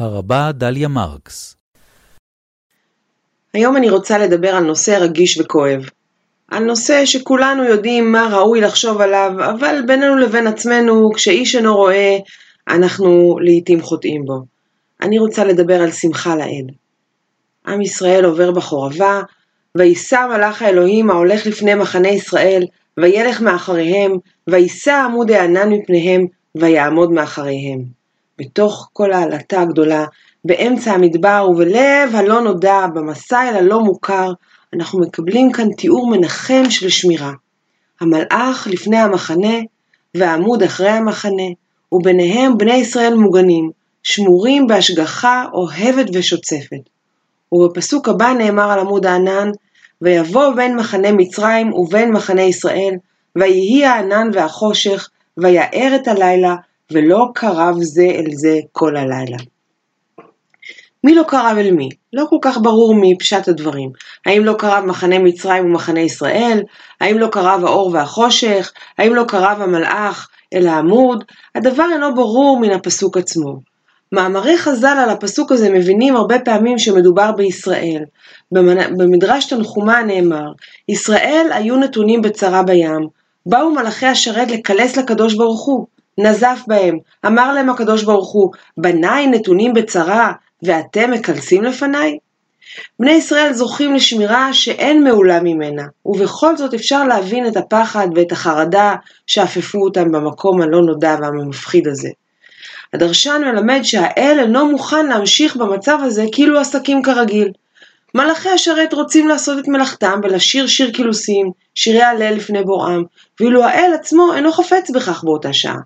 הרבה דליה מרקס היום אני רוצה לדבר על נושא רגיש וכואב. על נושא שכולנו יודעים מה ראוי לחשוב עליו, אבל בינינו לבין עצמנו, כשאיש אינו רואה, אנחנו לעיתים חוטאים בו. אני רוצה לדבר על שמחה לאיד. עם ישראל עובר בחורבה, ויישא מלאך האלוהים ההולך לפני מחנה ישראל, וילך מאחריהם, ויישא עמוד הענן מפניהם, ויעמוד מאחריהם. בתוך כל העלתה הגדולה, באמצע המדבר ובלב הלא נודע, במסע אל הלא מוכר, אנחנו מקבלים כאן תיאור מנחם של שמירה. המלאך לפני המחנה, והעמוד אחרי המחנה, וביניהם בני ישראל מוגנים, שמורים בהשגחה אוהבת ושוצפת. ובפסוק הבא נאמר על עמוד הענן, ויבוא בין מחנה מצרים ובין מחנה ישראל, ויהי הענן והחושך, ויער את הלילה, ולא קרב זה אל זה כל הלילה. מי לא קרב אל מי? לא כל כך ברור מפשט הדברים. האם לא קרב מחנה מצרים ומחנה ישראל? האם לא קרב האור והחושך? האם לא קרב המלאך אל העמוד? הדבר אינו ברור מן הפסוק עצמו. מאמרי חז"ל על הפסוק הזה מבינים הרבה פעמים שמדובר בישראל. במדרש תנחומה נאמר, ישראל היו נתונים בצרה בים, באו מלאכי השרת לקלס לקדוש ברוך הוא, נזף בהם, אמר להם הקדוש ברוך הוא, בניי נתונים בצרה, ואתם מקלסים לפניי? בני ישראל זוכים לשמירה שאין מעולה ממנה, ובכל זאת אפשר להבין את הפחד ואת החרדה שאפפו אותם במקום הלא נודע והמפחיד הזה. הדרשן מלמד שהאל אינו מוכן להמשיך במצב הזה כאילו עסקים כרגיל. מלאכי השרת רוצים לעשות את מלאכתם ולשיר שיר קילוסים, שירי הלל לפני בוראם, ואילו האל עצמו אינו חפץ בכך באותה שעה.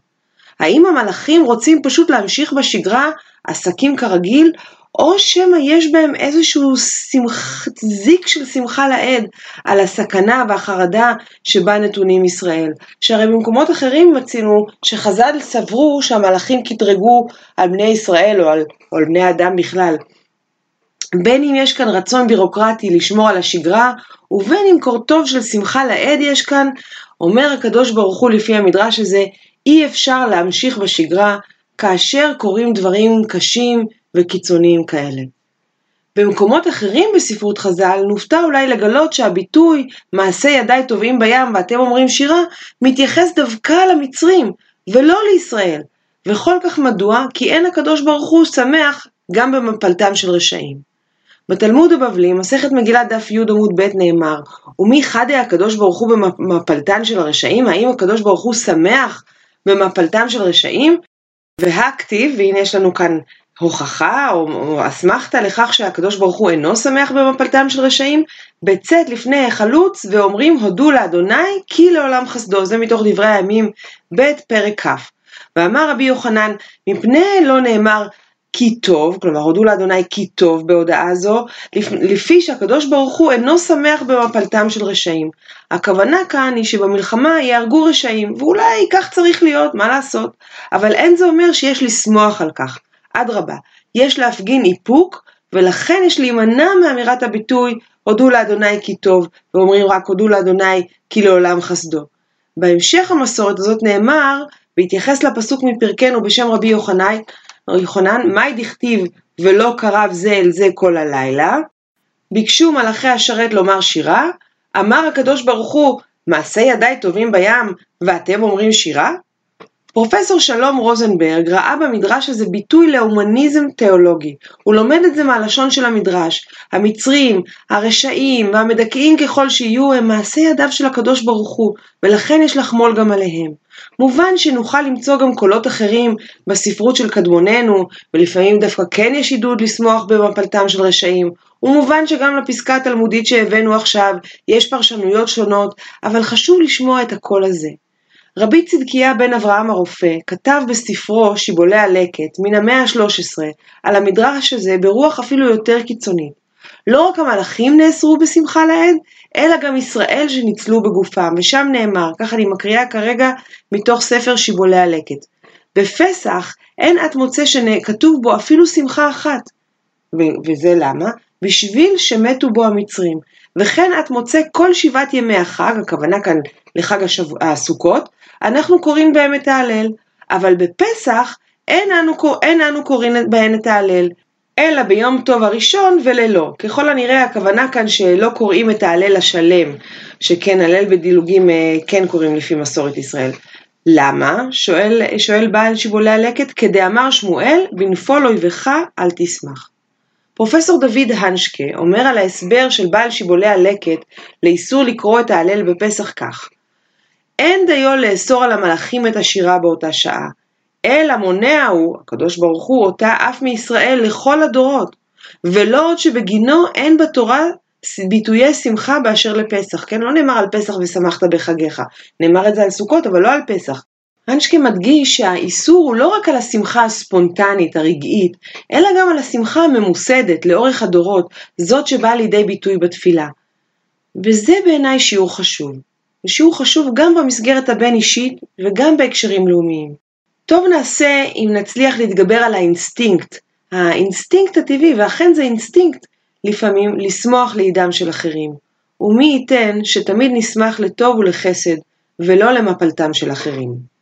האם המלאכים רוצים פשוט להמשיך בשגרה עסקים כרגיל, או שמא יש בהם איזשהו שמח, זיק של שמחה לאיד על הסכנה והחרדה שבה נתונים ישראל. שהרי במקומות אחרים מצינו שחז"ל סברו שהמלאכים קטרגו על בני ישראל או על, או על בני אדם בכלל. בין אם יש כאן רצון בירוקרטי לשמור על השגרה, ובין אם קורטוב של שמחה לאיד יש כאן, אומר הקדוש ברוך הוא לפי המדרש הזה, אי אפשר להמשיך בשגרה כאשר קורים דברים קשים וקיצוניים כאלה. במקומות אחרים בספרות חז"ל נופתע אולי לגלות שהביטוי מעשה ידיי טובעים בים ואתם אומרים שירה מתייחס דווקא למצרים ולא לישראל וכל כך מדוע כי אין הקדוש ברוך הוא שמח גם במפלתם של רשעים. בתלמוד הבבלי, מסכת מגילת דף י עמוד ב' נאמר, ומי חדי הקדוש ברוך הוא במפלתן של הרשעים? האם הקדוש ברוך הוא שמח במפלתם של רשעים? והכתיב, והנה יש לנו כאן הוכחה או אסמכתה לכך שהקדוש ברוך הוא אינו שמח במפלתם של רשעים, בצאת לפני חלוץ ואומרים הודו לאדוני כי לעולם חסדו, זה מתוך דברי הימים ב' פרק כ'. ואמר רבי יוחנן, מפני לא נאמר כי טוב, כלומר הודו לאדוני כי טוב בהודעה זו, לפי שהקדוש ברוך הוא אינו שמח במפלתם של רשעים. הכוונה כאן היא שבמלחמה יהרגו רשעים, ואולי כך צריך להיות, מה לעשות? אבל אין זה אומר שיש לשמוח על כך. אדרבה, יש להפגין איפוק, ולכן יש להימנע מאמירת הביטוי הודו לאדוני כי טוב, ואומרים רק הודו לאדוני כי לעולם חסדו. בהמשך המסורת הזאת נאמר, בהתייחס לפסוק מפרקנו בשם רבי יוחנן, יוחנן, מאי דכתיב ולא קרב זה אל זה כל הלילה? ביקשו מלאכי השרת לומר שירה, אמר הקדוש ברוך הוא, מעשה ידיי טובים בים, ואתם אומרים שירה? פרופסור שלום רוזנברג ראה במדרש הזה ביטוי להומניזם תיאולוגי. הוא לומד את זה מהלשון של המדרש. המצרים, הרשעים והמדכאים ככל שיהיו הם מעשה ידיו של הקדוש ברוך הוא, ולכן יש לחמול גם עליהם. מובן שנוכל למצוא גם קולות אחרים בספרות של קדמוננו, ולפעמים דווקא כן יש עידוד לשמוח במפלתם של רשעים. ומובן שגם לפסקה התלמודית שהבאנו עכשיו יש פרשנויות שונות, אבל חשוב לשמוע את הקול הזה. רבי צדקיה בן אברהם הרופא כתב בספרו שיבולי הלקט מן המאה ה-13 על המדרש הזה ברוח אפילו יותר קיצונית. לא רק המלאכים נאסרו בשמחה לאיד, אלא גם ישראל שניצלו בגופם, ושם נאמר, כך אני מקריאה כרגע מתוך ספר שיבולי הלקט. בפסח אין את מוצא שכתוב בו אפילו שמחה אחת. ו- וזה למה? בשביל שמתו בו המצרים. וכן את מוצא כל שבעת ימי החג, הכוונה כאן לחג השב... הסוכות, אנחנו קוראים בהם את ההלל. אבל בפסח אין אנו, אין אנו קוראים בהן את ההלל, אלא ביום טוב הראשון וללא. ככל הנראה הכוונה כאן שלא קוראים את ההלל השלם, שכן הלל בדילוגים אה, כן קוראים לפי מסורת ישראל. למה? שואל, שואל בעל שיבולי הלקט, כדאמר שמואל, בנפול אויבך אל תשמח. פרופסור דוד הנשקה אומר על ההסבר של בעל שיבולי הלקט לאיסור לקרוא את ההלל בפסח כך: אין דיו לאסור על המלאכים את השירה באותה שעה, אלא מונע הוא, הקדוש ברוך הוא, אותה אף מישראל לכל הדורות, ולא עוד שבגינו אין בתורה ביטויי שמחה באשר לפסח, כן? לא נאמר על פסח ושמחת בחגיך, נאמר את זה על סוכות, אבל לא על פסח. אנשקה מדגיש שהאיסור הוא לא רק על השמחה הספונטנית, הרגעית, אלא גם על השמחה הממוסדת לאורך הדורות, זאת שבאה לידי ביטוי בתפילה. וזה בעיניי שיעור חשוב. ושיעור חשוב גם במסגרת הבין אישית וגם בהקשרים לאומיים. טוב נעשה אם נצליח להתגבר על האינסטינקט, האינסטינקט הטבעי, ואכן זה אינסטינקט, לפעמים לשמוח לידם של אחרים. ומי ייתן שתמיד נשמח לטוב ולחסד, ולא למפלתם של אחרים.